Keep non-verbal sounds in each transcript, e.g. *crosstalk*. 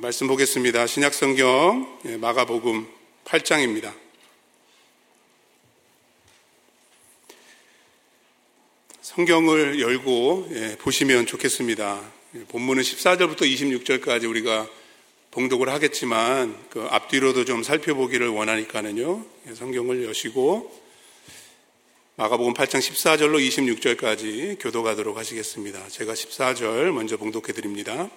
말씀 보겠습니다. 신약성경 예, 마가복음 8장입니다. 성경을 열고 예, 보시면 좋겠습니다. 예, 본문은 14절부터 26절까지 우리가 봉독을 하겠지만 그 앞뒤로도 좀 살펴보기를 원하니까는요. 성경을 여시고 마가복음 8장 14절로 26절까지 교도가도록 하시겠습니다. 제가 14절 먼저 봉독해 드립니다.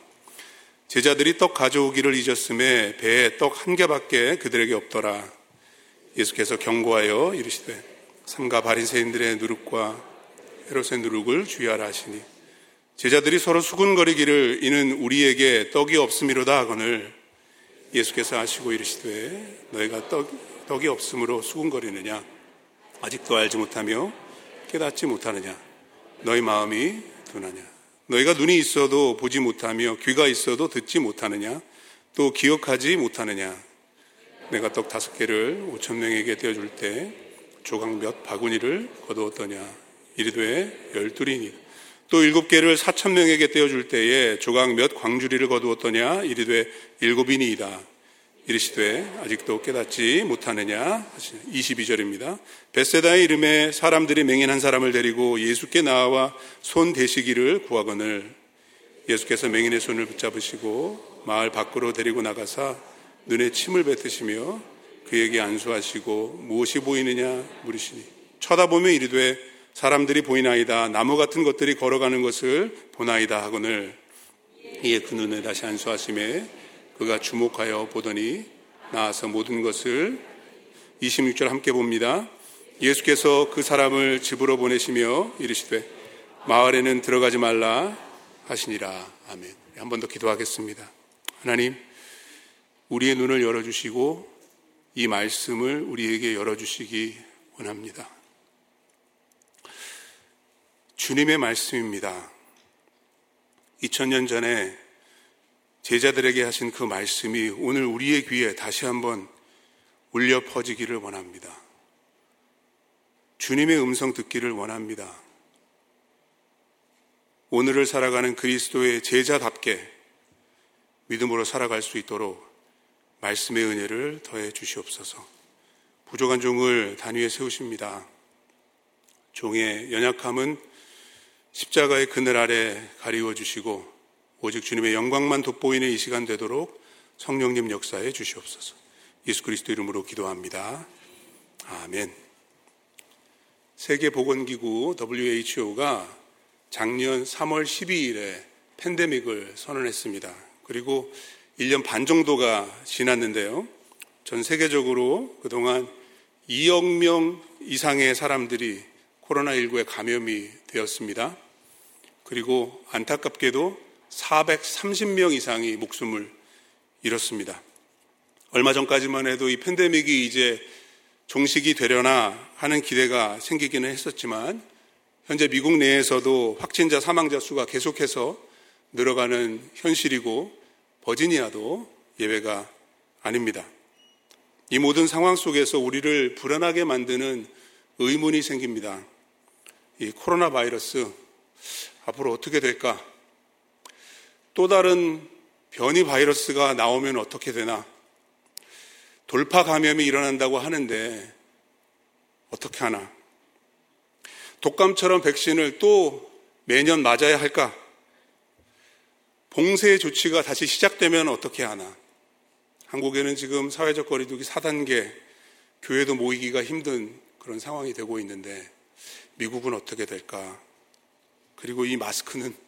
제자들이 떡 가져오기를 잊었음에 배에 떡 한 개밖에 그들에게 없더라. 예수께서 경고하여 이르시되 삼가 바리새인들의 누룩과 헤롯의 누룩을 주의하라 하시니 제자들이 서로 수군거리기를 이는 우리에게 떡이 없음이로다 하거늘 예수께서 하시고 이르시되 너희가 떡, 떡이 없음으로 수군거리느냐? 아직도 알지 못하며 깨닫지 못하느냐? 너희 마음이 둔하냐 너희가 눈이 있어도 보지 못하며 귀가 있어도 듣지 못하느냐? 또 기억하지 못하느냐? 내가 떡 다섯 개를 오천 명에게 떼어줄 때 조각 몇 바구니를 거두었더냐? 이르되 열둘이니. 또 일곱 개를 사천 명에게 떼어줄 때에 조각 몇 광주리를 거두었더냐? 이르되 일곱이니이다. 이르시되 아직도 깨닫지 못하느냐? 22절입니다. 베세다의 이름에 사람들이 맹인한 사람을 데리고 예수께 나와 손 대시기를 구하거늘 예수께서 맹인의 손을 붙잡으시고 마을 밖으로 데리고 나가사 눈에 침을 뱉으시며 그에게 안수하시고 무엇이 보이느냐 물으시니 쳐다보며 이르되 사람들이 보이나이다. 나무 같은 것들이 걸어가는 것을 보나이다 하거늘. 이에 그 눈을 다시 안수하심에 그가 주목하여 보더니 나와서 모든 것을 26절 함께 봅니다. 예수께서 그 사람을 집으로 보내시며 이르시되 마을에는 들어가지 말라 하시니라. 아멘. 한 번 더 기도하겠습니다. 하나님, 우리의 눈을 열어주시고 이 말씀을 우리에게 열어주시기 원합니다. 주님의 말씀입니다. 2000년 전에 제자들에게 하신 그 말씀이 오늘 우리의 귀에 다시 한번 울려 퍼지기를 원합니다. 주님의 음성 듣기를 원합니다. 오늘을 살아가는 그리스도의 제자답게 믿음으로 살아갈 수 있도록 말씀의 은혜를 더해 주시옵소서. 부족한 종을 단위에 세우십니다. 종의 연약함은 십자가의 그늘 아래 가리워 주시고 오직 주님의 영광만 돋보이는 이 시간 되도록 성령님 역사에 주시옵소서. 예수 그리스도 이름으로 기도합니다. 아멘. 세계보건기구 WHO가 작년 3월 12일에 팬데믹을 선언했습니다. 그리고 1년 반 정도가 지났는데요. 전 세계적으로 그동안 2억 명 이상의 사람들이 코로나19에 감염이 되었습니다. 그리고 안타깝게도 430명 이상이 목숨을 잃었습니다. 얼마 전까지만 해도 이 팬데믹이 이제 종식이 되려나 하는 기대가 생기기는 했었지만 현재 미국 내에서도 확진자 사망자 수가 계속해서 늘어가는 현실이고 버지니아도 예외가 아닙니다. 이 모든 상황 속에서 우리를 불안하게 만드는 의문이 생깁니다. 이 코로나 바이러스 앞으로 어떻게 될까? 또 다른 변이 바이러스가 나오면 어떻게 되나? 돌파 감염이 일어난다고 하는데 어떻게 하나? 독감처럼 백신을 또 매년 맞아야 할까? 봉쇄 조치가 다시 시작되면 어떻게 하나? 한국에는 지금 사회적 거리두기 4단계, 교회도 모이기가 힘든 그런 상황이 되고 있는데 미국은 어떻게 될까? 그리고 이 마스크는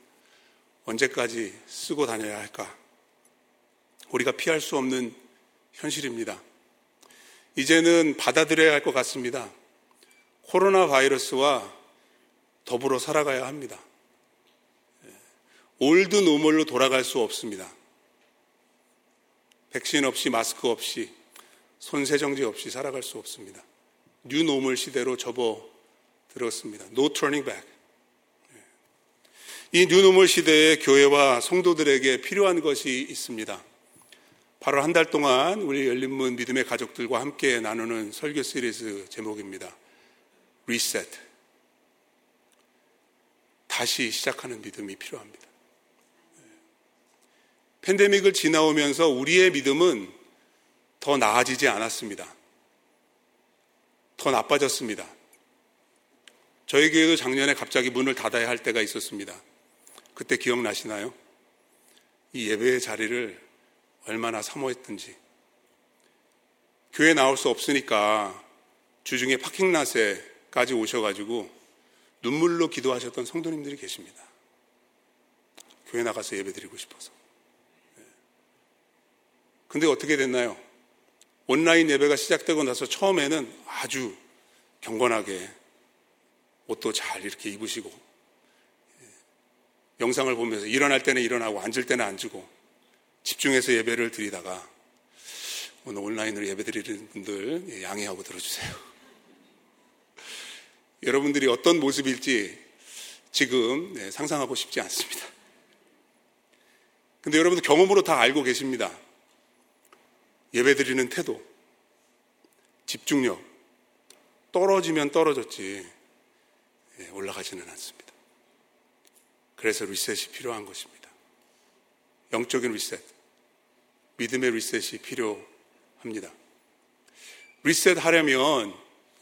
언제까지 쓰고 다녀야 할까? 우리가 피할 수 없는 현실입니다. 이제는 받아들여야 할 것 같습니다. 코로나 바이러스와 더불어 살아가야 합니다. old normal로 돌아갈 수 없습니다. 백신 없이 마스크 없이 손세정제 없이 살아갈 수 없습니다. new normal 시대로 접어 들었습니다. No turning back. 이 new normal 시대에 교회와 성도들에게 필요한 것이 있습니다. 바로 한 달 동안 우리 열린문 믿음의 가족들과 함께 나누는 설교 시리즈 제목입니다. 리셋. 다시 시작하는 믿음이 필요합니다. 팬데믹을 지나오면서 우리의 믿음은 더 나아지지 않았습니다. 더 나빠졌습니다. 저희 교회도 작년에 갑자기 문을 닫아야 할 때가 있었습니다. 그때 기억나시나요? 이 예배의 자리를 얼마나 사모했던지. 교회 나올 수 없으니까 주중에 파킹낫에까지 오셔가지고 눈물로 기도하셨던 성도님들이 계십니다. 교회 나가서 예배 드리고 싶어서. 네. 근데 어떻게 됐나요? 온라인 예배가 시작되고 나서 처음에는 아주 경건하게 옷도 잘 이렇게 입으시고 예, 영상을 보면서 일어날 때는 일어나고 앉을 때는 앉고 집중해서 예배를 드리다가 오늘 온라인으로 예배 드리는 분들 예, 양해하고 들어주세요. *laughs* 여러분들이 어떤 모습일지 지금 네, 상상하고 싶지 않습니다. 근데 여러분들 경험으로 다 알고 계십니다. 예배 드리는 태도, 집중력, 떨어지면 떨어졌지, 예, 올라가지는 않습니다. 그래서 리셋이 필요한 것입니다. 영적인 리셋, 믿음의 리셋이 필요합니다. 리셋 하려면,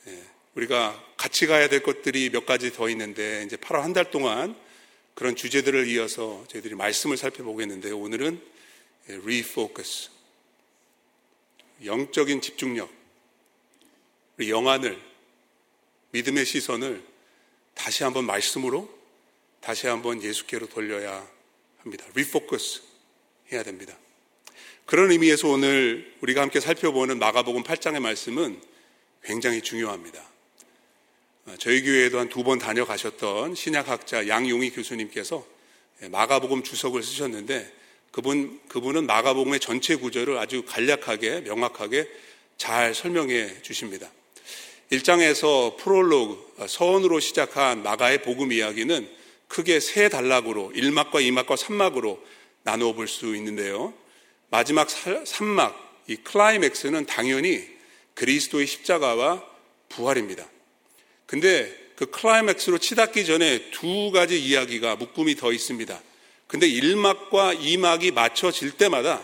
예, 우리가 같이 가야 될 것들이 몇 가지 더 있는데, 이제 8월 한 달 동안 그런 주제들을 이어서 저희들이 말씀을 살펴보겠는데요. 오늘은 refocus, 영적인 집중력, 영안을, 믿음의 시선을 다시 한번 말씀으로, 다시 한번 예수께로 돌려야 합니다. 리포커스 해야 됩니다. 그런 의미에서 오늘 우리가 함께 살펴보는 마가복음 8장의 말씀은 굉장히 중요합니다. 저희 교회에도 한 두 번 다녀가셨던 신약학자 양용희 교수님께서 마가복음 주석을 쓰셨는데 그분, 그분은 마가복음의 전체 구절을 아주 간략하게, 명확하게 잘 설명해 주십니다. 1장에서 프롤로그, 서원으로 시작한 마가의 복음 이야기는 크게 세 단락으로 1막과 2막과 3막으로 나누어 볼 수 있는데요. 마지막 3막, 이 클라이맥스는 당연히 그리스도의 십자가와 부활입니다. 근데 그 클라이맥스로 치닫기 전에 두 가지 이야기가 묶음이 더 있습니다. 근데 1막과 2막이 맞춰질 때마다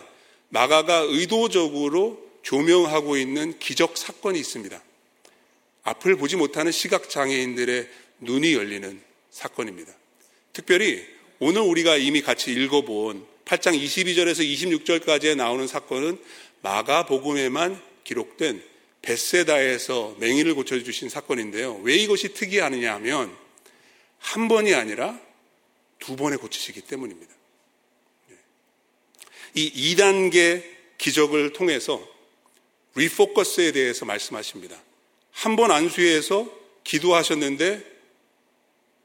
마가가 의도적으로 조명하고 있는 기적 사건이 있습니다. 앞을 보지 못하는 시각장애인들의 눈이 열리는 사건입니다. 특별히 오늘 우리가 이미 같이 읽어본 8장 22절에서 26절까지에 나오는 사건은 마가복음에만 기록된 베세다에서 맹인을 고쳐주신 사건인데요. 왜 이것이 특이하느냐 하면 한 번이 아니라 두 번에 고치시기 때문입니다. 네. 이 2단계 기적을 통해서 리포커스에 대해서 말씀하십니다. 한 번 안수해서 기도하셨는데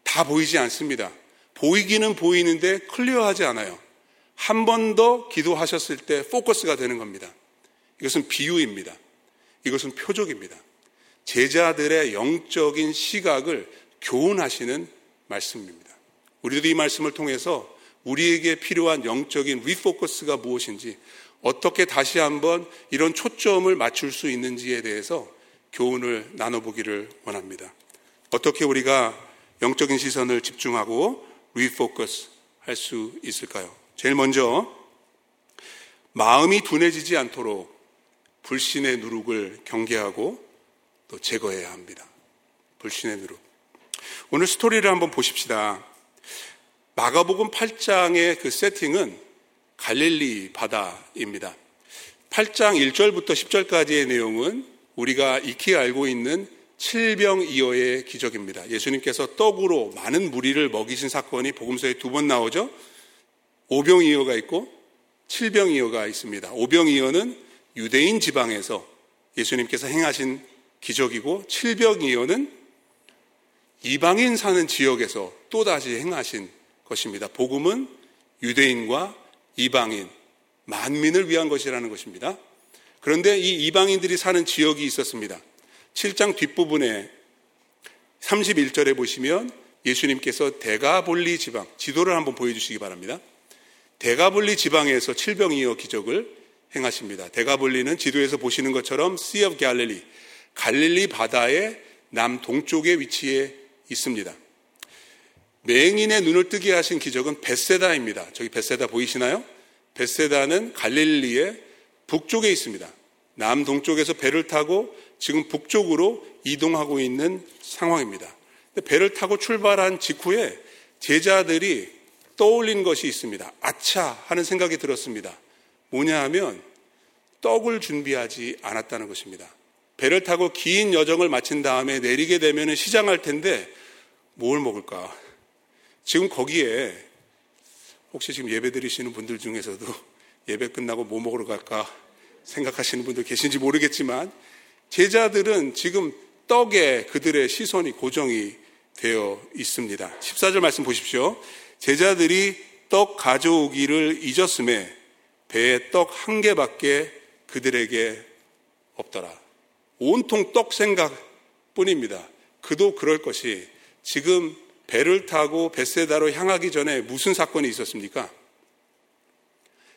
다 보이지 않습니다. 보이기는 보이는데 클리어하지 않아요. 한 번 더 기도하셨을 때 포커스가 되는 겁니다. 이것은 비유입니다. 이것은 표적입니다. 제자들의 영적인 시각을 교훈하시는 말씀입니다. 우리도 이 말씀을 통해서 우리에게 필요한 영적인 리포커스가 무엇인지 어떻게 다시 한번 이런 초점을 맞출 수 있는지에 대해서 교훈을 나눠보기를 원합니다. 어떻게 우리가 영적인 시선을 집중하고 리포커스 할 수 있을까요? 제일 먼저 마음이 둔해지지 않도록 불신의 누룩을 경계하고 또 제거해야 합니다. 불신의 누룩. 오늘 스토리를 한번 보십시다. 마가복음 8장의 그 세팅은 갈릴리 바다입니다. 8장 1절부터 10절까지의 내용은 우리가 익히 알고 있는 칠병이어의 기적입니다. 예수님께서 떡으로 많은 무리를 먹이신 사건이 복음서에 두 번 나오죠. 오병이어가 있고 칠병이어가 있습니다. 오병이어는 유대인 지방에서 예수님께서 행하신 기적이고 칠병이어는 이방인 사는 지역에서 또다시 행하신 것입니다. 복음은 유대인과 이방인, 만민을 위한 것이라는 것입니다. 그런데 이 이방인들이 사는 지역이 있었습니다. 7장 뒷부분에 31절에 보시면 예수님께서 대가볼리 지방, 지도를 한번 보여주시기 바랍니다. 대가볼리 지방에서 칠병이어 기적을 행하십니다. 대가볼리는 지도에서 보시는 것처럼 Sea of Galilee, 갈릴리 바다의 남동쪽에 위치해 있습니다. 맹인의 눈을 뜨게 하신 기적은 베세다입니다. 저기 베세다 보이시나요? 베세다는 갈릴리의 북쪽에 있습니다. 남동쪽에서 배를 타고 지금 북쪽으로 이동하고 있는 상황입니다. 배를 타고 출발한 직후에 제자들이 떠올린 것이 있습니다. 아차 하는 생각이 들었습니다. 뭐냐 하면 떡을 준비하지 않았다는 것입니다. 배를 타고 긴 여정을 마친 다음에 내리게 되면 시장할 텐데 뭘 먹을까? 지금 거기에 혹시 지금 예배 드리시는 분들 중에서도 예배 끝나고 뭐 먹으러 갈까 생각하시는 분들 계신지 모르겠지만 제자들은 지금 떡에 그들의 시선이 고정이 되어 있습니다. 14절 말씀 보십시오. 제자들이 떡 가져오기를 잊었음에 배에 떡 한 개밖에 그들에게 없더라. 온통 떡 생각 뿐입니다. 그도 그럴 것이 지금 배를 타고 베세다로 향하기 전에 무슨 사건이 있었습니까?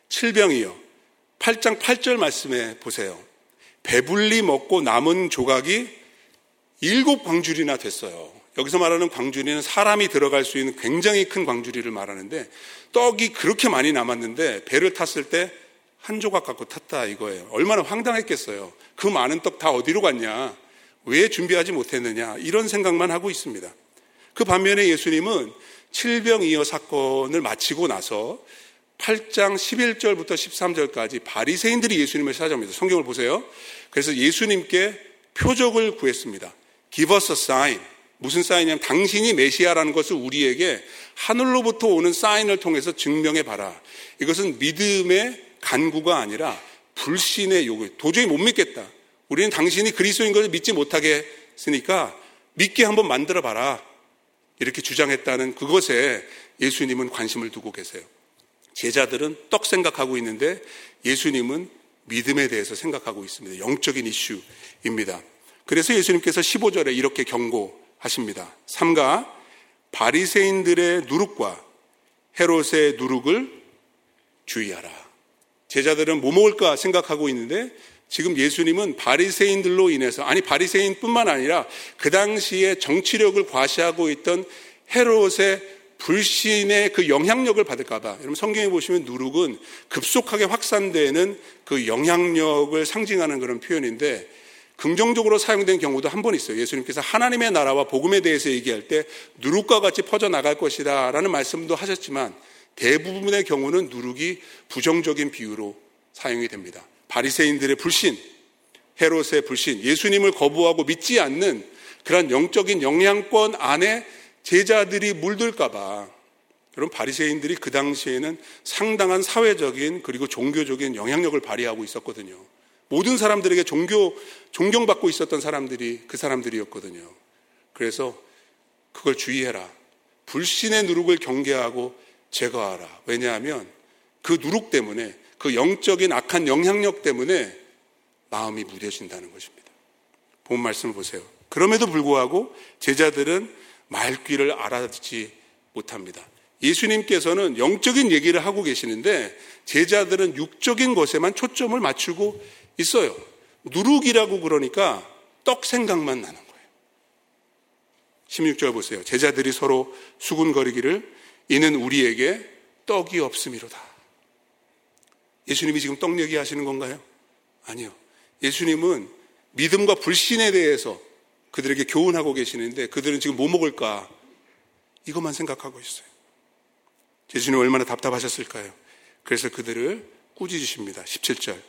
칠병이요. 8장 8절 말씀에 보세요. 배불리 먹고 남은 조각이 일곱 광줄이나 됐어요. 여기서 말하는 광주리는 사람이 들어갈 수 있는 굉장히 큰 광주리를 말하는데 떡이 그렇게 많이 남았는데 배를 탔을 때 한 조각 갖고 탔다 이거예요. 얼마나 황당했겠어요. 그 많은 떡 다 어디로 갔냐? 왜 준비하지 못했느냐? 이런 생각만 하고 있습니다. 그 반면에 예수님은 칠병이어 사건을 마치고 나서 8장 11절부터 13절까지 바리새인들이 예수님을 찾아옵니다. 성경을 보세요. 그래서 예수님께 표적을 구했습니다. Give us a sign. 무슨 사인이냐면 당신이 메시아라는 것을 우리에게 하늘로부터 오는 사인을 통해서 증명해 봐라. 이것은 믿음의 간구가 아니라 불신의 요구. 도저히 못 믿겠다. 우리는 당신이 그리스도인 것을 믿지 못하게 했으니까 믿게 한번 만들어 봐라. 이렇게 주장했다는 그것에 예수님은 관심을 두고 계세요. 제자들은 떡 생각하고 있는데 예수님은 믿음에 대해서 생각하고 있습니다. 영적인 이슈입니다. 그래서 예수님께서 15절에 이렇게 경고하십니다. 삼가 바리새인들의 누룩과 헤롯의 누룩을 주의하라. 제자들은 뭐 먹을까 생각하고 있는데 지금 예수님은 바리새인들로 인해서 아니 바리새인뿐만 아니라 그 당시에 정치력을 과시하고 있던 헤롯의 불신의 그 영향력을 받을까봐 여러분 성경에 보시면 누룩은 급속하게 확산되는 그 영향력을 상징하는 그런 표현인데 긍정적으로 사용된 경우도 한 번 있어요. 예수님께서 하나님의 나라와 복음에 대해서 얘기할 때 누룩과 같이 퍼져 나갈 것이다 라는 말씀도 하셨지만 대부분의 경우는 누룩이 부정적인 비유로 사용이 됩니다. 바리새인들의 불신, 헤롯의 불신, 예수님을 거부하고 믿지 않는 그런 영적인 영향권 안에 제자들이 물들까봐 여러분 바리새인들이 그 당시에는 상당한 사회적인 그리고 종교적인 영향력을 발휘하고 있었거든요. 모든 사람들에게 종교 존경받고 있었던 사람들이 그 사람들이었거든요. 그래서 그걸 주의해라. 불신의 누룩을 경계하고 제거하라. 왜냐하면 그 누룩 때문에 그 영적인 악한 영향력 때문에 마음이 무뎌진다는 것입니다. 본 말씀을 보세요. 그럼에도 불구하고 제자들은 말귀를 알아듣지 못합니다. 예수님께서는 영적인 얘기를 하고 계시는데 제자들은 육적인 것에만 초점을 맞추고 있어요. 누룩이라고 그러니까 떡 생각만 나는 거예요. 16절 보세요. 제자들이 서로 수군거리기를 이는 우리에게 떡이 없음이로다. 예수님이 지금 떡 얘기하시는 건가요? 아니요. 예수님은 믿음과 불신에 대해서 그들에게 교훈하고 계시는데 그들은 지금 뭐 먹을까? 이것만 생각하고 있어요. 예수님 얼마나 답답하셨을까요? 그래서 그들을 꾸짖으십니다. 17절.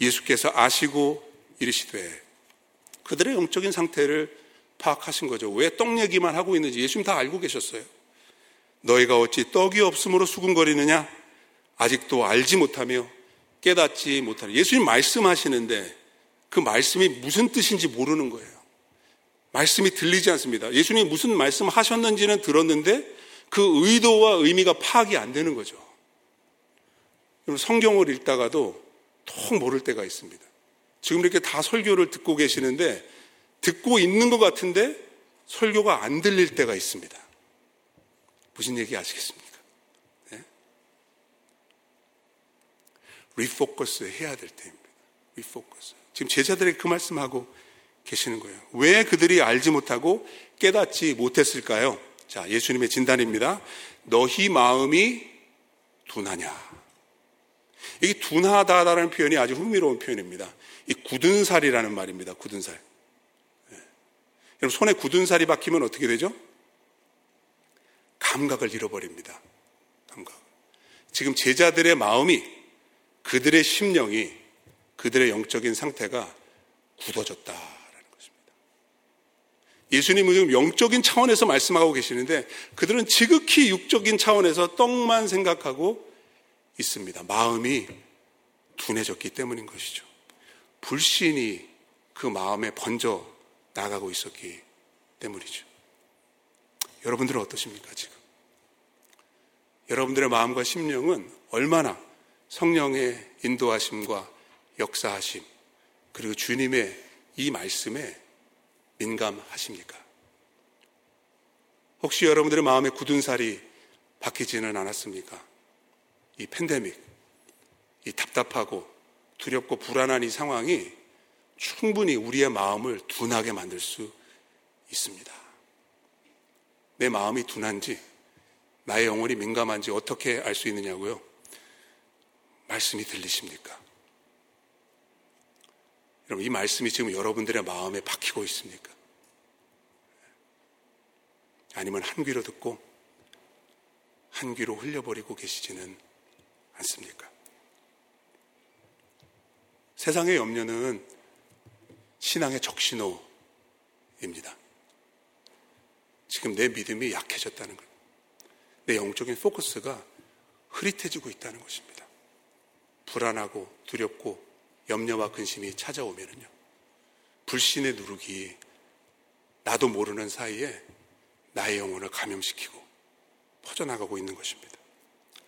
예수께서 아시고 이르시되 그들의 영적인 상태를 파악하신 거죠. 왜 떡 얘기만 하고 있는지 예수님 다 알고 계셨어요. 너희가 어찌 떡이 없으므로 수군거리느냐? 아직도 알지 못하며 깨닫지 못하는 예수님 말씀하시는데 그 말씀이 무슨 뜻인지 모르는 거예요. 말씀이 들리지 않습니다. 예수님이 무슨 말씀 하셨는지는 들었는데 그 의도와 의미가 파악이 안 되는 거죠. 성경을 읽다가도 통 모를 때가 있습니다. 지금 이렇게 다 설교를 듣고 계시는데 듣고 있는 것 같은데 설교가 안 들릴 때가 있습니다. 무슨 얘기 아시겠습니까? 네? 리포커스 해야 될 때입니다. 리포커스. 지금 제자들에게 그 말씀하고 계시는 거예요. 왜 그들이 알지 못하고 깨닫지 못했을까요? 자, 예수님의 진단입니다. 너희 마음이 둔하냐? 이게 둔하다라는 표현이 아주 흥미로운 표현입니다. 이 굳은 살이라는 말입니다. 굳은 살. 네. 여러분 손에 굳은 살이 박히면 어떻게 되죠? 감각을 잃어버립니다. 감각. 지금 제자들의 마음이 그들의 심령이 그들의 영적인 상태가 것입니다. 예수님은 지금 영적인 차원에서 말씀하고 계시는데 그들은 지극히 육적인 차원에서 떡만 생각하고 있습니다. 마음이 둔해졌기 때문인 것이죠. 불신이 그 마음에 번져 나가고 있었기 때문이죠. 여러분들은 어떠십니까, 지금? 여러분들의 마음과 심령은 얼마나 성령의 인도하심과 역사하심, 그리고 주님의 이 말씀에 민감하십니까? 혹시 여러분들의 마음에 굳은 살이 박히지는 않았습니까? 이 팬데믹, 이 답답하고 두렵고 불안한 이 상황이 충분히 우리의 마음을 둔하게 만들 수 있습니다. 내 마음이 둔한지, 나의 영혼이 민감한지 어떻게 알 수 있느냐고요? 말씀이 들리십니까? 여러분, 이 말씀이 지금 여러분들의 마음에 박히고 있습니까? 아니면 한 귀로 듣고 한 귀로 흘려버리고 계시지는 않습니까? 세상의 염려는 신앙의 적신호입니다. 지금 내 믿음이 약해졌다는 것. 내 영적인 포커스가 흐릿해지고 있다는 것입니다. 불안하고 두렵고 염려와 근심이 찾아오면요. 불신의 누룩이 나도 모르는 사이에 나의 영혼을 감염시키고 퍼져나가고 있는 것입니다.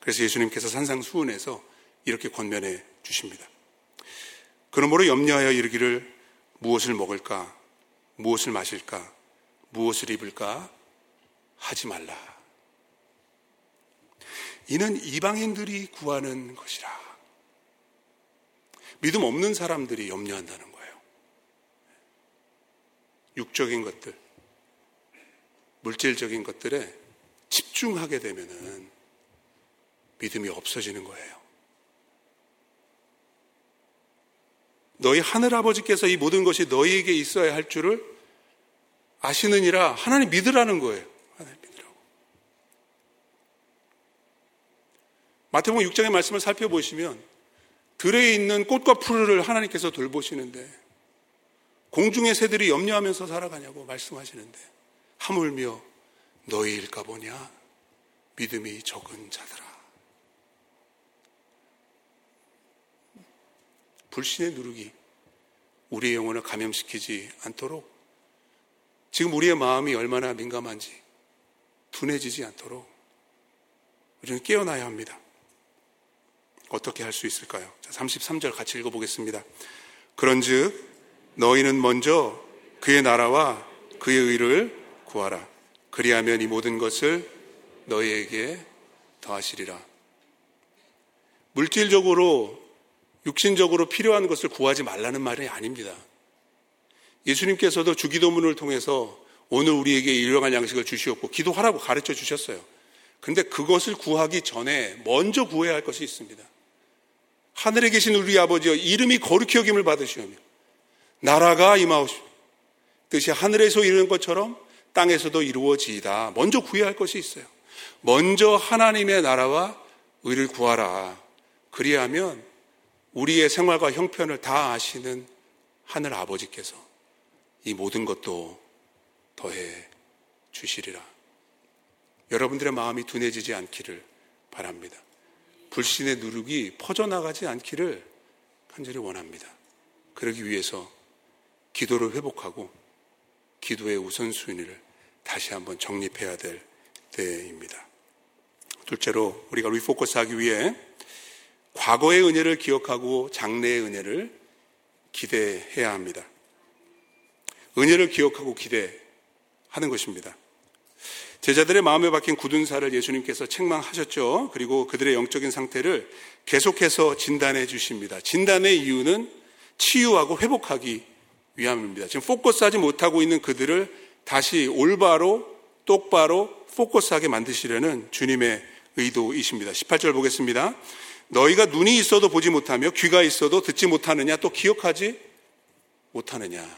그래서 예수님께서 산상수훈에서 이렇게 권면해 주십니다. 그러므로 염려하여 이르기를 무엇을 먹을까, 무엇을 마실까, 무엇을 입을까 하지 말라. 이는 이방인들이 구하는 것이라. 믿음 없는 사람들이 염려한다는 거예요. 육적인 것들, 물질적인 것들에 집중하게 되면은 믿음이 없어지는 거예요. 너희 하늘 아버지께서 이 모든 것이 너희에게 있어야 할 줄을 아시느니라 하나님 믿으라는 거예요. 하나님 믿으라고. 마태복음 6장의 말씀을 살펴보시면 들에 있는 꽃과 풀을 하나님께서 돌보시는데 공중의 새들이 염려하면서 살아가냐고 말씀하시는데 하물며 너희일까 보냐 믿음이 적은 자들아 불신의 누룩이 우리의 영혼을 감염시키지 않도록 지금 우리의 마음이 얼마나 민감한지 둔해지지 않도록 우리는 깨어나야 합니다. 어떻게 할 수 있을까요? 자, 33절 같이 읽어보겠습니다. 그런즉 너희는 먼저 그의 나라와 그의 의를 구하라. 그리하면 이 모든 것을 너희에게 더하시리라. 물질적으로 육신적으로 필요한 것을 구하지 말라는 말이 아닙니다. 예수님께서도 주기도문을 통해서 오늘 우리에게 일용할 양식을 주시었고 기도하라고 가르쳐 주셨어요. 근데 그것을 구하기 전에 먼저 구해야 할 것이 있습니다. 하늘에 계신 우리 아버지여 이름이 거룩히 여김을 받으시오며 나라가 임하오시오 뜻이 하늘에서 이루는 것처럼 땅에서도 이루어지이다. 먼저 구해야 할 것이 있어요. 먼저 하나님의 나라와 의를 구하라. 그리하면 우리의 생활과 형편을 다 아시는 하늘 아버지께서 이 모든 것도 더해 주시리라. 여러분들의 마음이 둔해지지 않기를 바랍니다. 불신의 누룩이 퍼져나가지 않기를 간절히 원합니다. 그러기 위해서 기도를 회복하고 기도의 우선순위를 다시 한번 정립해야 될 때입니다. 둘째로 우리가 리포커스 하기 위해 과거의 은혜를 기억하고 장래의 은혜를 기대해야 합니다. 은혜를 기억하고 기대하는 것입니다. 제자들의 마음에 박힌 굳은 살을 예수님께서 책망하셨죠. 그리고 그들의 영적인 상태를 계속해서 진단해 주십니다. 진단의 이유는 치유하고 회복하기 위함입니다. 지금 포커스하지 못하고 있는 그들을 다시 올바로 똑바로 포커스하게 만드시려는 주님의 의도이십니다. 18절 보겠습니다. 너희가 눈이 있어도 보지 못하며 귀가 있어도 듣지 못하느냐 또 기억하지 못하느냐.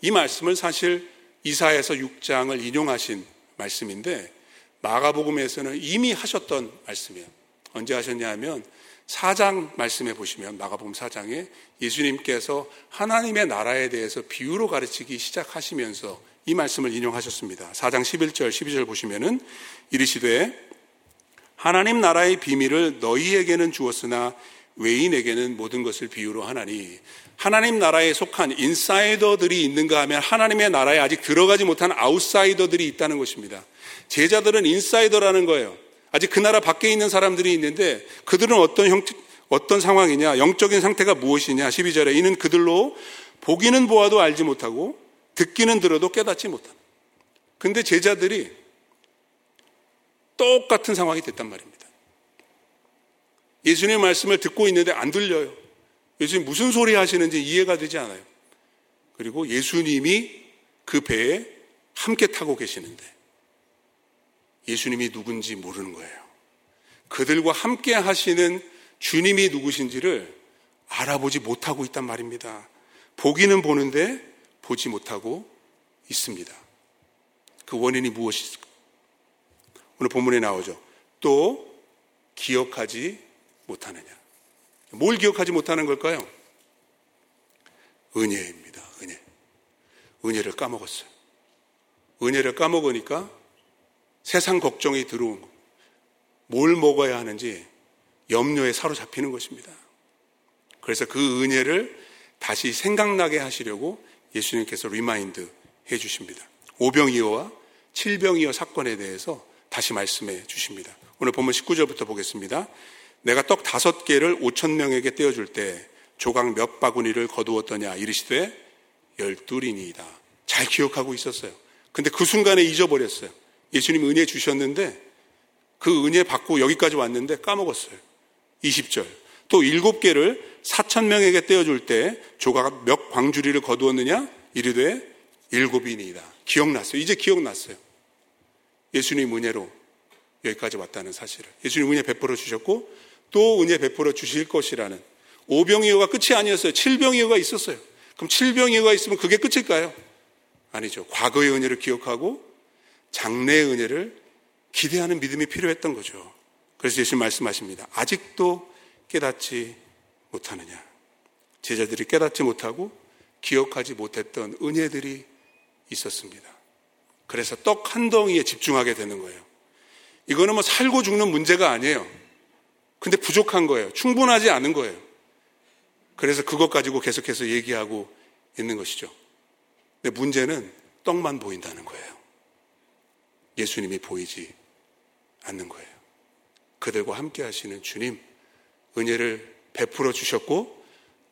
이 말씀을 사실 이사에서 6장을 인용하신 말씀인데 마가복음에서는 이미 하셨던 말씀이에요. 언제 하셨냐 하면 4장 말씀해 보시면 마가복음 4장에 예수님께서 하나님의 나라에 대해서 비유로 가르치기 시작하시면서 이 말씀을 인용하셨습니다. 4장 11절 12절 보시면은 이르시되 하나님 나라의 비밀을 너희에게는 주었으나 외인에게는 모든 것을 비유로 하나니 하나님 나라에 속한 인사이더들이 있는가 하면 하나님의 나라에 아직 들어가지 못한 아웃사이더들이 있다는 것입니다. 제자들은 인사이더라는 거예요. 아직 그 나라 밖에 있는 사람들이 있는데 그들은 어떤 형, 어떤 상황이냐, 영적인 상태가 무엇이냐, 12절에 이는 그들로 보기는 보아도 알지 못하고 듣기는 들어도 깨닫지 못한다. 근데 제자들이 똑같은 상황이 됐단 말입니다. 예수님의 말씀을 듣고 있는데 안 들려요. 예수님 무슨 소리 하시는지 이해가 되지 않아요. 그리고 예수님이 그 배에 함께 타고 계시는데 예수님이 누군지 모르는 거예요. 그들과 함께 하시는 주님이 누구신지를 알아보지 못하고 있단 말입니다. 보기는 보는데 보지 못하고 있습니다. 그 원인이 무엇일까? 오늘 본문에 나오죠. 또 기억하지 못하느냐. 뭘 기억하지 못하는 걸까요? 은혜입니다. 은혜. 은혜를 까먹었어요. 은혜를 까먹으니까 세상 걱정이 들어온 거. 뭘 먹어야 하는지 염려에 사로잡히는 것입니다. 그래서 그 은혜를 다시 생각나게 하시려고 예수님께서 remind 해 주십니다. 오병이어와 칠병이어 사건에 대해서 다시 말씀해 주십니다. 오늘 본문 19절부터 보겠습니다. 내가 떡 다섯 개를 오천 명에게 떼어줄 때 조각 몇 바구니를 거두었더냐 이르시되 열둘이니이다. 잘 기억하고 있었어요. 근데 그 순간에 잊어버렸어요. 예수님 은혜 주셨는데 그 은혜 받고 여기까지 왔는데 까먹었어요. 20절. 또 일곱 개를 사천 명에게 떼어줄 때 조각 몇 광주리를 거두었느냐? 이르되 일곱이니이다. 기억났어요. 이제 기억났어요. 예수님 은혜로 여기까지 왔다는 사실을. 예수님 은혜 베풀어 주셨고 또 은혜 베풀어 주실 것이라는 오병이어가 끝이 아니었어요. 칠병이어가 있었어요. 그럼 칠병이어가 있으면 그게 끝일까요? 아니죠. 과거의 은혜를 기억하고 장래의 은혜를 기대하는 믿음이 필요했던 거죠. 그래서 예수님 말씀하십니다. 아직도 깨닫지 못하느냐. 제자들이 깨닫지 못하고 기억하지 못했던 은혜들이 있었습니다. 그래서 떡 한 덩이에 집중하게 되는 거예요. 이거는 뭐 살고 죽는 문제가 아니에요. 근데 부족한 거예요. 충분하지 않은 거예요. 그래서 그것 가지고 계속해서 얘기하고 있는 것이죠. 근데 문제는 떡만 보인다는 거예요. 예수님이 보이지 않는 거예요. 그들과 함께 하시는 주님, 은혜를 베풀어 주셨고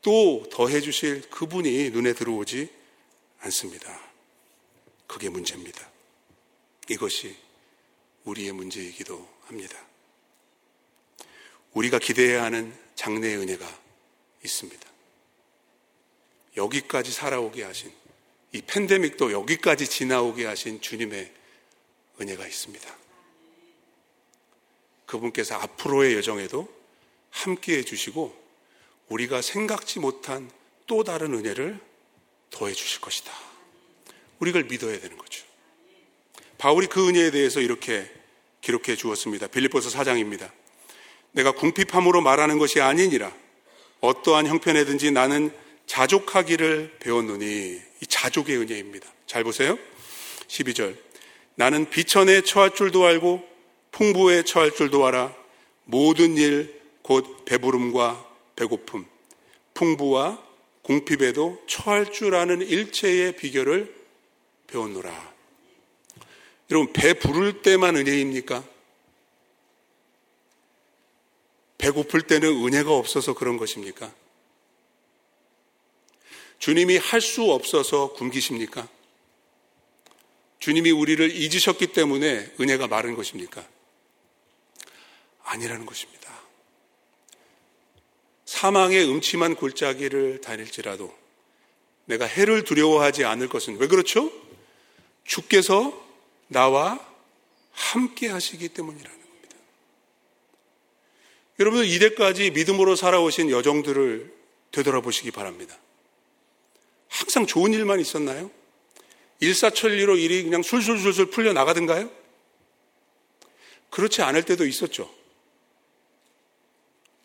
또 더해 주실 그분이 눈에 들어오지 않습니다. 그게 문제입니다. 이것이 우리의 문제이기도 합니다. 우리가 기대해야 하는 장래의 은혜가 있습니다. 여기까지 살아오게 하신 이 팬데믹도 여기까지 지나오게 하신 주님의 은혜가 있습니다. 그분께서 앞으로의 여정에도 함께 해주시고 우리가 생각지 못한 또 다른 은혜를 더해 주실 것이다. 우리가 믿어야 되는 거죠. 바울이 그 은혜에 대해서 이렇게 기록해 주었습니다. 빌립보서 4장입니다. 내가 궁핍함으로 말하는 것이 아니니라. 어떠한 형편에든지 나는 자족하기를 배웠느니 이 자족의 은혜입니다. 잘 보세요. 12절. 나는 비천에 처할 줄도 알고 풍부에 처할 줄도 알아 모든 일 곧 배부름과 배고픔, 풍부와 궁핍에도 처할 줄 아는 일체의 비결을 배웠노라. 여러분, 배 부를 때만 은혜입니까? 배고플 때는 은혜가 없어서 그런 것입니까? 주님이 할 수 없어서 굶기십니까? 주님이 우리를 잊으셨기 때문에 은혜가 마른 것입니까? 아니라는 것입니다. 사망의 음침한 골짜기를 다닐지라도 내가 해를 두려워하지 않을 것은 왜 그렇죠? 주께서 나와 함께 하시기 때문이라는. 여러분들 이때까지 믿음으로 살아오신 여정들을 되돌아보시기 바랍니다. 항상 좋은 일만 있었나요? 일사천리로 일이 그냥 술술술술 풀려 나가던가요? 그렇지 않을 때도 있었죠.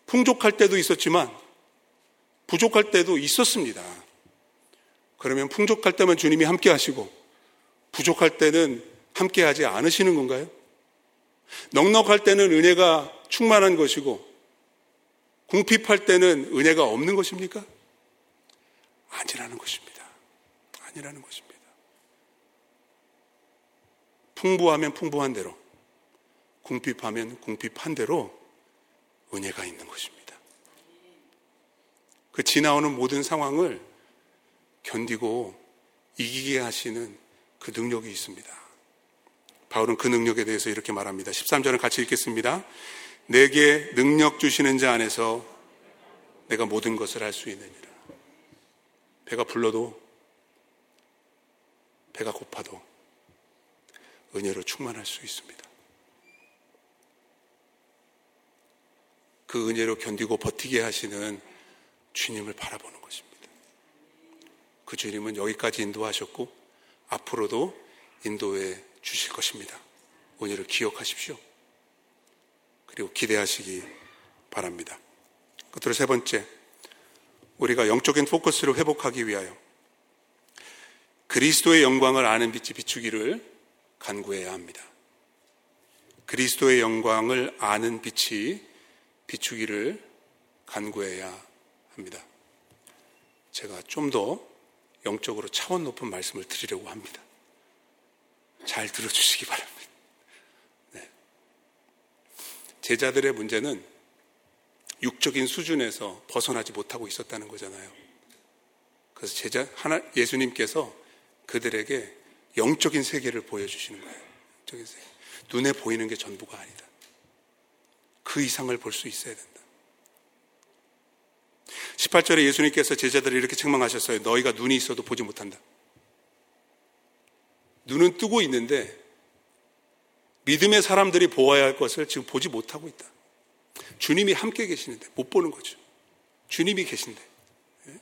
풍족할 때도 있었지만 부족할 때도 있었습니다. 그러면 풍족할 때만 주님이 함께 하시고 부족할 때는 함께 하지 않으시는 건가요? 넉넉할 때는 은혜가 충만한 것이고 궁핍할 때는 은혜가 없는 것입니까? 아니라는 것입니다. 아니라는 것입니다. 풍부하면 풍부한 대로, 궁핍하면 궁핍한 대로 은혜가 있는 것입니다. 그 지나오는 모든 상황을 견디고 이기게 하시는 그 능력이 있습니다. 바울은 그 능력에 대해서 이렇게 말합니다. 13절을 같이 읽겠습니다. 내게 능력 주시는 자 안에서 내가 모든 것을 할 수 있느니라. 배가 불러도 배가 고파도 은혜로 충만할 수 있습니다. 그 은혜로 견디고 버티게 하시는 주님을 바라보는 것입니다. 그 주님은 여기까지 인도하셨고 앞으로도 인도해 주실 것입니다. 은혜를 기억하십시오. 그리고 기대하시기 바랍니다. 끝으로 세 번째, 우리가 영적인 포커스를 회복하기 위하여 그리스도의 영광을 아는 빛이 비추기를 간구해야 합니다. 그리스도의 영광을 아는 빛이 비추기를 간구해야 합니다. 제가 좀 더 영적으로 차원 높은 말씀을 드리려고 합니다. 잘 들어주시기 바랍니다. 네. 제자들의 문제는 육적인 수준에서 벗어나지 못하고 있었다는 거잖아요. 그래서 제자 하나 예수님께서 그들에게 영적인 세계를 보여주시는 거예요. 영적인 세계. 눈에 보이는 게 전부가 아니다. 그 이상을 볼 수 있어야 된다. 18절에 예수님께서 제자들을 이렇게 책망하셨어요. 너희가 눈이 있어도 보지 못한다. 눈은 뜨고 있는데 믿음의 사람들이 보아야 할 것을 지금 보지 못하고 있다. 주님이 함께 계시는데 못 보는 거죠. 주님이 계신데 예?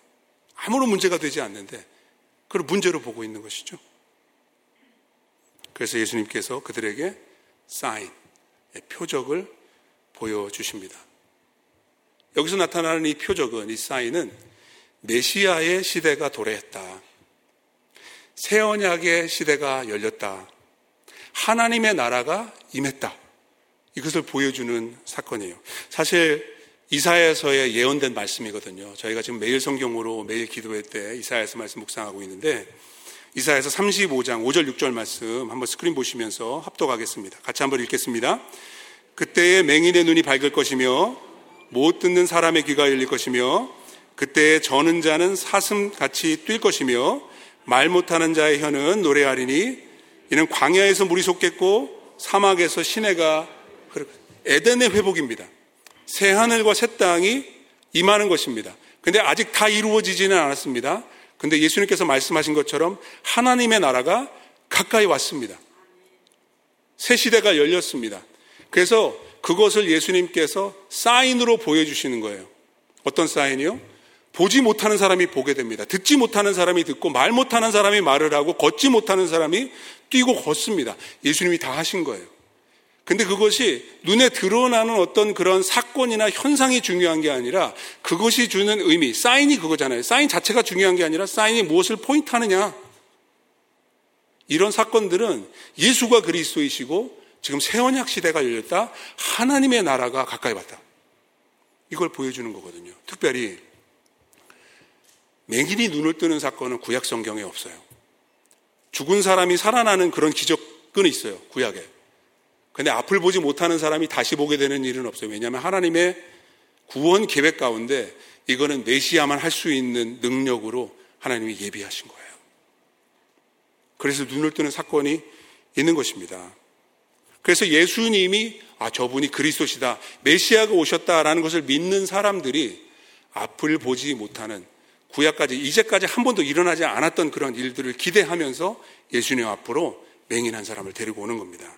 아무런 문제가 되지 않는데 그걸 문제로 보고 있는 것이죠. 그래서 예수님께서 그들에게 사인, 예, 표적을 보여주십니다. 여기서 나타나는 이 표적은, 이 사인은 메시아의 시대가 도래했다. 새 언약의 시대가 열렸다. 하나님의 나라가 임했다. 이것을 보여주는 사건이에요. 사실 이사야서에 예언된 말씀이거든요. 저희가 지금 매일 성경으로 매일 기도회 때 이사야서 말씀 묵상하고 있는데 이사야서 35장 5절 6절 말씀 한번 스크린 보시면서 합독하겠습니다. 같이 한번 읽겠습니다. 그때에 맹인의 눈이 밝을 것이며 못 듣는 사람의 귀가 열릴 것이며 그때에 저는 자는 사슴같이 뛸 것이며 말 못하는 자의 혀는 노래하리니 이는 광야에서 물이 솟겠고 사막에서 시내가 흐르 에덴의 회복입니다. 새 하늘과 새 땅이 임하는 것입니다. 근데 아직 다 이루어지지는 않았습니다. 근데 예수님께서 말씀하신 것처럼 하나님의 나라가 가까이 왔습니다. 새 시대가 열렸습니다. 그래서 그것을 예수님께서 사인으로 보여주시는 거예요. 어떤 사인이요? 보지 못하는 사람이 보게 됩니다. 듣지 못하는 사람이 듣고 말 못하는 사람이 말을 하고 걷지 못하는 사람이 뛰고 걷습니다. 예수님이 다 하신 거예요. 근데 그것이 눈에 드러나는 어떤 그런 사건이나 현상이 중요한 게 아니라 그것이 주는 의미, 사인이 그거잖아요. 사인 자체가 중요한 게 아니라 사인이 무엇을 포인트하느냐. 이런 사건들은 예수가 그리스도이시고 지금 새 언약 시대가 열렸다. 하나님의 나라가 가까이 왔다. 이걸 보여주는 거거든요. 특별히 맹인이 눈을 뜨는 사건은 구약 성경에 없어요. 죽은 사람이 살아나는 그런 기적은 있어요. 구약에. 근데 앞을 보지 못하는 사람이 다시 보게 되는 일은 없어요. 왜냐하면 하나님의 구원 계획 가운데 이거는 메시아만 할 수 있는 능력으로 하나님이 예비하신 거예요. 그래서 눈을 뜨는 사건이 있는 것입니다. 그래서 예수님이 아 저분이 그리스도시다 메시아가 오셨다라는 것을 믿는 사람들이 앞을 보지 못하는 구약까지 이제까지 한 번도 일어나지 않았던 그런 일들을 기대하면서 예수님 앞으로 맹인한 사람을 데리고 오는 겁니다.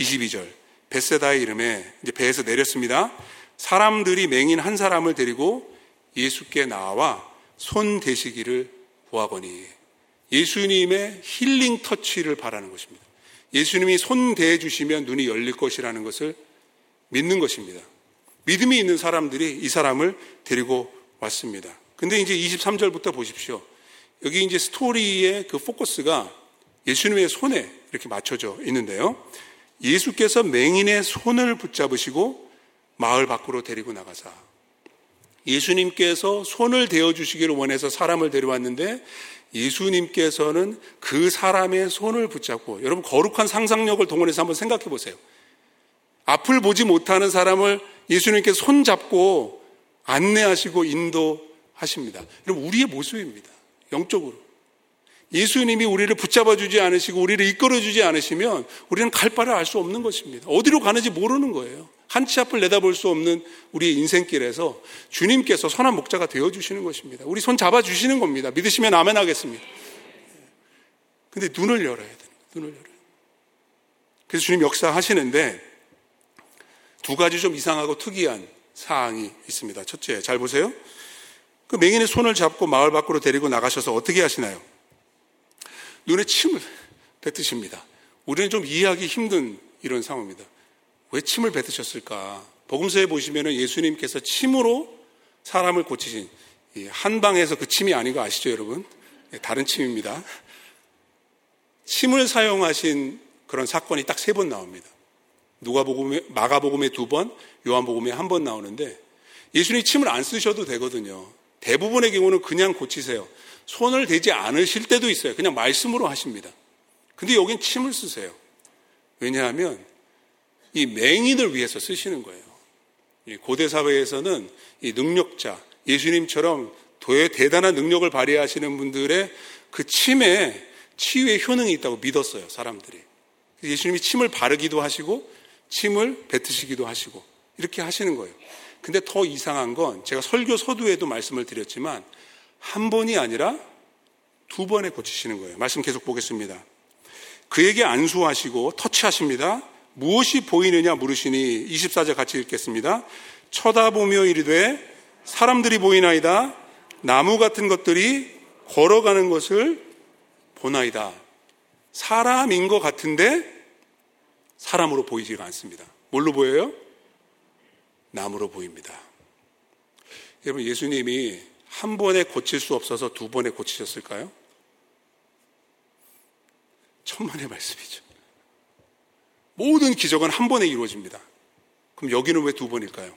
22절 베세다의 이름에 이제 배에서 내렸습니다. 사람들이 맹인 한 사람을 데리고 예수께 나와 손 대시기를 구하거니 예수님의 힐링 터치를 바라는 것입니다. 예수님이 손 대해 주시면 눈이 열릴 것이라는 것을 믿는 것입니다. 믿음이 있는 사람들이 이 사람을 데리고 왔습니다. 근데 이제 23절부터 보십시오. 여기 이제 스토리의 그 포커스가 예수님의 손에 이렇게 맞춰져 있는데요. 예수께서 맹인의 손을 붙잡으시고 마을 밖으로 데리고 나가사 예수님께서 손을 대어 주시기를 원해서 사람을 데려왔는데 예수님께서는 그 사람의 손을 붙잡고 여러분 거룩한 상상력을 동원해서 한번 생각해 보세요. 앞을 보지 못하는 사람을 예수님께서 손 잡고 안내하시고 인도 하십니다. 여러분 우리의 모습입니다. 영적으로. 예수님이 우리를 붙잡아 주지 않으시고 우리를 이끌어 주지 않으시면 우리는 갈 바를 알 수 없는 것입니다. 어디로 가는지 모르는 거예요. 한 치 앞을 내다볼 수 없는 우리의 인생길에서 주님께서 선한 목자가 되어 주시는 것입니다. 우리 손 잡아 주시는 겁니다. 믿으시면 아멘 하겠습니다. 근데 눈을 열어야 돼요. 눈을 열어야 돼요. 그래서 주님 역사하시는데 두 가지 좀 이상하고 특이한 사항이 있습니다. 첫째, 잘 보세요. 그 맹인의 손을 잡고 마을 밖으로 데리고 나가셔서 어떻게 하시나요? 눈에 침을 뱉으십니다. 우리는 좀 이해하기 힘든 이런 상황입니다. 왜 침을 뱉으셨을까? 복음서에 보시면 예수님께서 침으로 사람을 고치신 한 방에서 그 침이 아닌 거 아시죠, 여러분? 네, 다른 침입니다. 침을 사용하신 그런 사건이 딱 세 번 나옵니다. 누가복음에 마가복음에 두 번, 요한복음에 한 번 나오는데 예수님이 침을 안 쓰셔도 되거든요. 대부분의 경우는 그냥 고치세요. 손을 대지 않으실 때도 있어요. 그냥 말씀으로 하십니다. 근데 여긴 침을 쓰세요. 왜냐하면 이 맹인을 위해서 쓰시는 거예요. 고대 사회에서는 이 능력자, 예수님처럼 도에 대단한 능력을 발휘하시는 분들의 그 침에 치유의 효능이 있다고 믿었어요, 사람들이. 예수님이 침을 바르기도 하시고, 침을 뱉으시기도 하시고, 이렇게 하시는 거예요. 근데 더 이상한 건 제가 설교 서두에도 말씀을 드렸지만, 한 번이 아니라 두 번에 고치시는 거예요. 말씀 계속 보겠습니다. 그에게 안수하시고 터치하십니다. 무엇이 보이느냐 물으시니 24절 같이 읽겠습니다. 쳐다보며 이르되 사람들이 보이나이다. 나무 같은 것들이 걸어가는 것을 보나이다. 사람인 것 같은데 사람으로 보이지가 않습니다. 뭘로 보여요? 나무로 보입니다. 여러분, 예수님이 한 번에 고칠 수 없어서 두 번에 고치셨을까요? 천만의 말씀이죠. 모든 기적은 한 번에 이루어집니다. 그럼 여기는 왜 두 번일까요?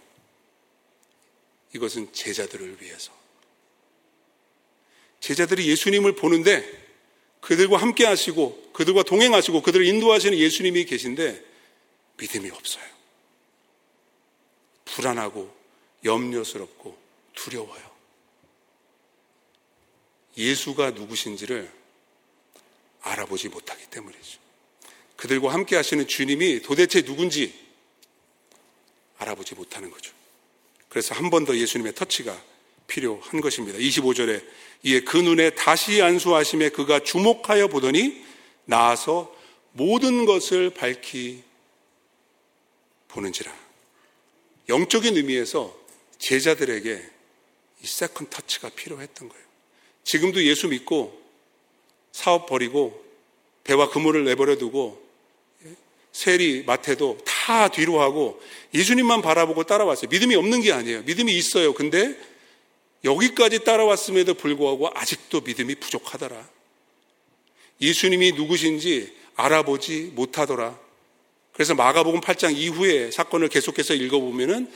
이것은 제자들을 위해서. 제자들이 예수님을 보는데 그들과 함께 하시고 그들과 동행하시고 그들을 인도하시는 예수님이 계신데 믿음이 없어요. 불안하고 염려스럽고 두려워요. 예수가 누구신지를 알아보지 못하기 때문이죠. 그들과 함께 하시는 주님이 도대체 누군지 알아보지 못하는 거죠. 그래서 한 번 더 예수님의 터치가 필요한 것입니다. 25절에 이에 그 눈에 다시 안수하심에 그가 주목하여 보더니 나아서 모든 것을 밝히 보는지라. 영적인 의미에서 제자들에게 이 second touch가 필요했던 거예요. 지금도 예수 믿고 사업 버리고 배와 그물을 내버려 두고 세리, 마태도 다 뒤로 하고 예수님만 바라보고 따라왔어요. 믿음이 없는 게 아니에요. 믿음이 있어요. 근데 여기까지 따라왔음에도 불구하고 아직도 믿음이 부족하더라. 예수님이 누구신지 알아보지 못하더라. 그래서 마가복음 8장 이후에 사건을 계속해서 읽어보면은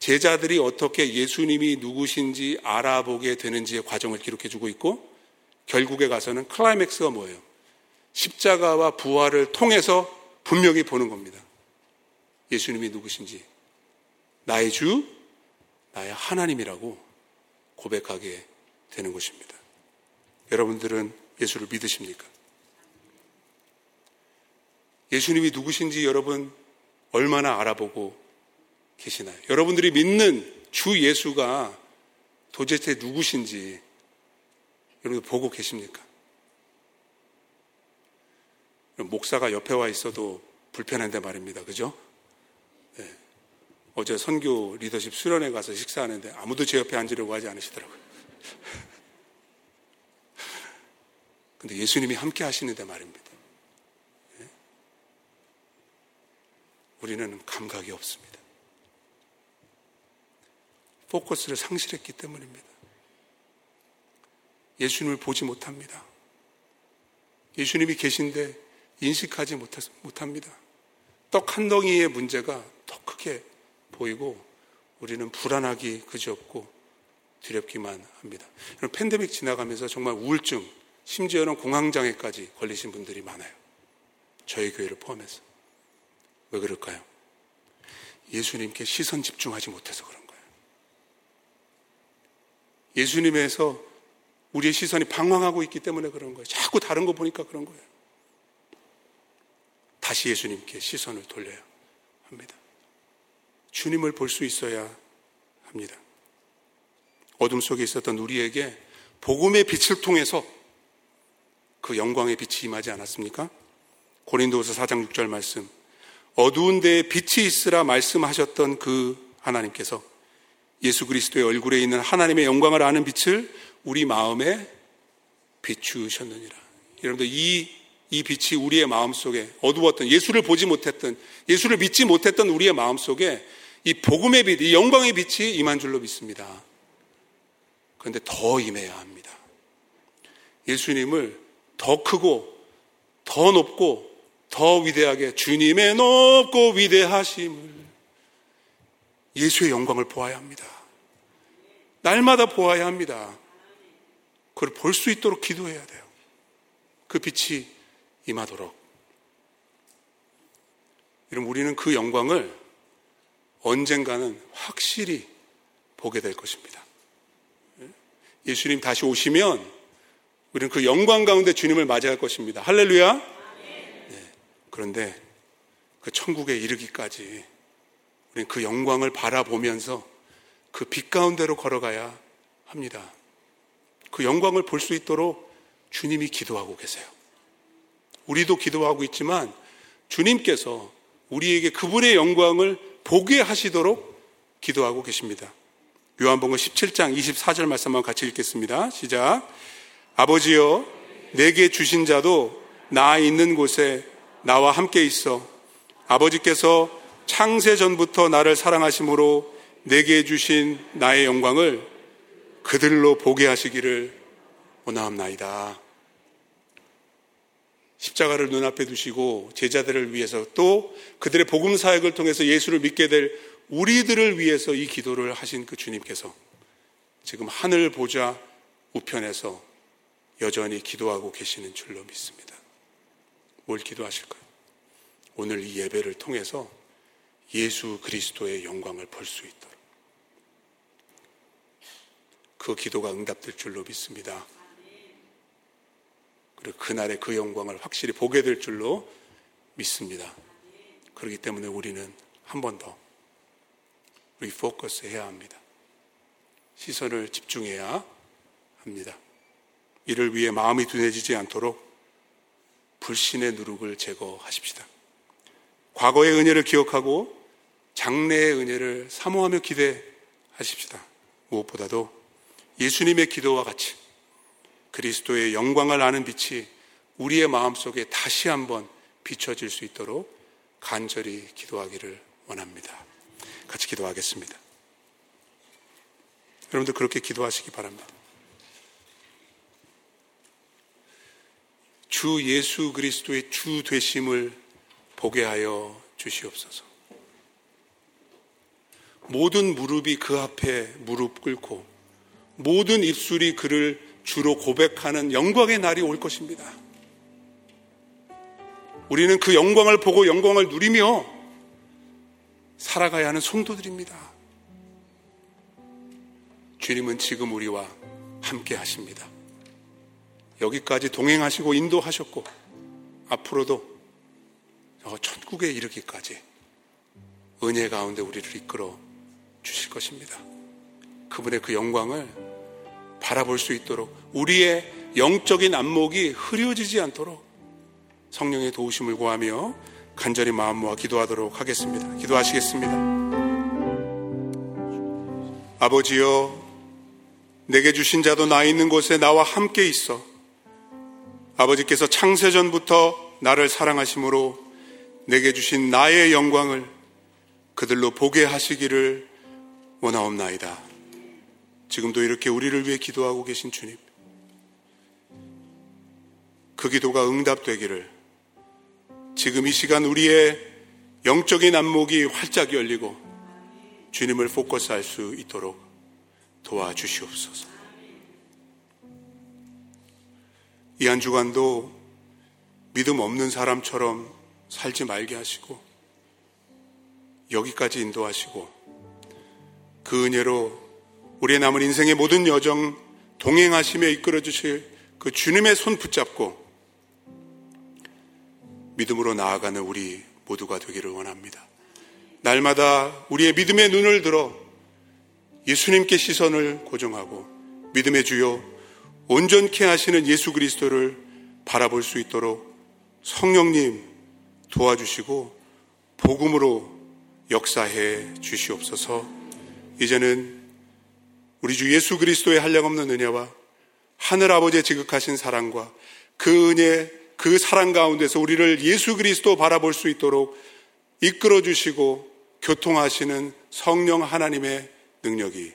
제자들이 어떻게 예수님이 누구신지 알아보게 되는지의 과정을 기록해 주고 있고 결국에 가서는 클라이맥스가 뭐예요? 십자가와 부활을 통해서 분명히 보는 겁니다. 예수님이 누구신지. 나의 주, 나의 하나님이라고 고백하게 되는 것입니다. 여러분들은 예수를 믿으십니까? 예수님이 누구신지 여러분 얼마나 알아보고 계시나요? 여러분들이 믿는 주 예수가 도대체 누구신지 여러분 보고 계십니까? 목사가 옆에 와 있어도 불편한데 말입니다. 그죠? 어제 선교 리더십 수련회 가서 식사하는데 아무도 제 옆에 앉으려고 하지 않으시더라고요. *laughs* 근데 예수님이 함께 하시는데 말입니다. 우리는 감각이 없습니다. 포커스를 상실했기 때문입니다. 예수님을 보지 못합니다. 예수님이 계신데 인식하지 못합니다. 떡 한 덩이의 문제가 더 크게 보이고 우리는 불안하기 그지없고 두렵기만 합니다. 팬데믹 지나가면서 정말 우울증, 심지어는 공황장애까지 걸리신 분들이 많아요. 저희 교회를 포함해서. 왜 그럴까요? 예수님께 시선 집중하지 못해서 그런 거예요. 예수님에서 우리의 시선이 방황하고 있기 때문에 그런 거예요. 자꾸 다른 거 보니까 그런 거예요. 다시 예수님께 시선을 돌려야 합니다. 주님을 볼 수 있어야 합니다. 어둠 속에 있었던 우리에게 복음의 빛을 통해서 그 영광의 빛이 임하지 않았습니까? 고린도후서 4장 6절 말씀. 어두운 데에 빛이 있으라 말씀하셨던 그 하나님께서 예수 그리스도의 얼굴에 있는 하나님의 영광을 아는 빛을 우리 마음에 비추셨느니라. 여러분들 이, 이 빛이 우리의 마음 속에 어두웠던 예수를 보지 못했던 예수를 믿지 못했던 우리의 마음 속에 이 복음의 빛, 이 영광의 빛이 임한 줄로 믿습니다. 그런데 더 임해야 합니다. 예수님을 더 크고 더 높고 더 위대하게 주님의 높고 위대하심을 예수의 영광을 보아야 합니다. 날마다 보아야 합니다. 그걸 볼 수 있도록 기도해야 돼요. 그 빛이 임하도록. 여러분, 우리는 그 영광을 언젠가는 확실히 보게 될 것입니다. 예수님 다시 오시면 우리는 그 영광 가운데 주님을 맞이할 것입니다. 할렐루야. 네. 그런데 그 천국에 이르기까지 우리는 그 영광을 바라보면서 그 빛 가운데로 걸어가야 합니다. 그 영광을 볼 수 있도록 주님이 기도하고 계세요. 우리도 기도하고 있지만 주님께서 우리에게 그분의 영광을 보게 하시도록 기도하고 계십니다. 요한복음 17장 24절 말씀 한번 같이 읽겠습니다. 시작. 아버지여 내게 주신 자도 나 있는 곳에 나와 함께 있어 아버지께서 창세 전부터 나를 사랑하심으로 내게 주신 나의 영광을 그들로 보게 하시기를 원하옵나이다. 십자가를 눈앞에 두시고 제자들을 위해서 또 그들의 복음 사역을 통해서 예수를 믿게 될 우리들을 위해서 이 기도를 하신 그 주님께서 지금 하늘 보좌 우편에서 여전히 기도하고 계시는 줄로 믿습니다. 뭘 기도하실까요? 오늘 이 예배를 통해서 예수 그리스도의 영광을 볼 수 있도록 그 기도가 응답될 줄로 믿습니다. 그리고 그날의 그 영광을 확실히 보게 될 줄로 믿습니다. 그렇기 때문에 우리는 한 번 더 리포커스 해야 합니다. 시선을 집중해야 합니다. 이를 위해 마음이 둔해지지 않도록 불신의 누룩을 제거하십시다. 과거의 은혜를 기억하고 장래의 은혜를 사모하며 기대하십시다. 무엇보다도 예수님의 기도와 같이 그리스도의 영광을 아는 빛이 우리의 마음속에 다시 한번 비춰질 수 있도록 간절히 기도하기를 원합니다. 같이 기도하겠습니다. 여러분들 그렇게 기도하시기 바랍니다. 주 예수 그리스도의 주 되심을 보게 하여 주시옵소서. 모든 무릎이 그 앞에 무릎 꿇고 모든 입술이 그를 주로 고백하는 영광의 날이 올 것입니다. 우리는 그 영광을 보고 영광을 누리며 살아가야 하는 성도들입니다. 주님은 지금 우리와 함께 하십니다. 여기까지 동행하시고 인도하셨고 앞으로도 천국에 이르기까지 은혜 가운데 우리를 이끌어 주실 것입니다. 그분의 그 영광을 바라볼 수 있도록 우리의 영적인 안목이 흐려지지 않도록 성령의 도우심을 구하며 간절히 마음 모아 기도하도록 하겠습니다. 기도하시겠습니다. 아버지여, 내게 주신 자도 나 있는 곳에 나와 함께 있어. 아버지께서 창세전부터 나를 사랑하심으로 내게 주신 나의 영광을 그들로 보게 하시기를 원하옵나이다. 지금도 이렇게 우리를 위해 기도하고 계신 주님. 그 기도가 응답되기를 지금 이 시간 우리의 영적인 안목이 활짝 열리고 주님을 포커스 할 수 있도록 도와주시옵소서. 이 한 주간도 믿음 없는 사람처럼 살지 말게 하시고 여기까지 인도하시고 그 은혜로 우리의 남은 인생의 모든 여정 동행하시며 이끌어 주실 그 주님의 손 붙잡고 믿음으로 나아가는 우리 모두가 되기를 원합니다. 날마다 우리의 믿음의 눈을 들어 예수님께 시선을 고정하고 믿음의 주요 온전케 하시는 예수 그리스도를 바라볼 수 있도록 성령님 도와주시고 복음으로 역사해 주시옵소서. 이제는 우리 주 예수 그리스도의 한량없는 은혜와 하늘 아버지의 지극하신 사랑과 그 은혜 그 사랑 가운데서 우리를 예수 그리스도 바라볼 수 있도록 이끌어 주시고 교통하시는 성령 하나님의 능력이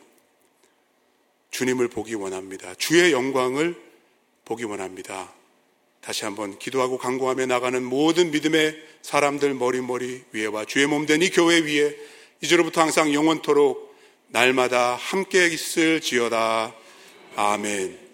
주님을 보기 원합니다. 주의 영광을 보기 원합니다. 다시 한번 기도하고 강구하며 나가는 모든 믿음의 사람들 머리머리 위에와 주의 몸된 이 교회 위에 이제로부터 항상 영원토록 날마다 함께 있을 지어다. 아멘.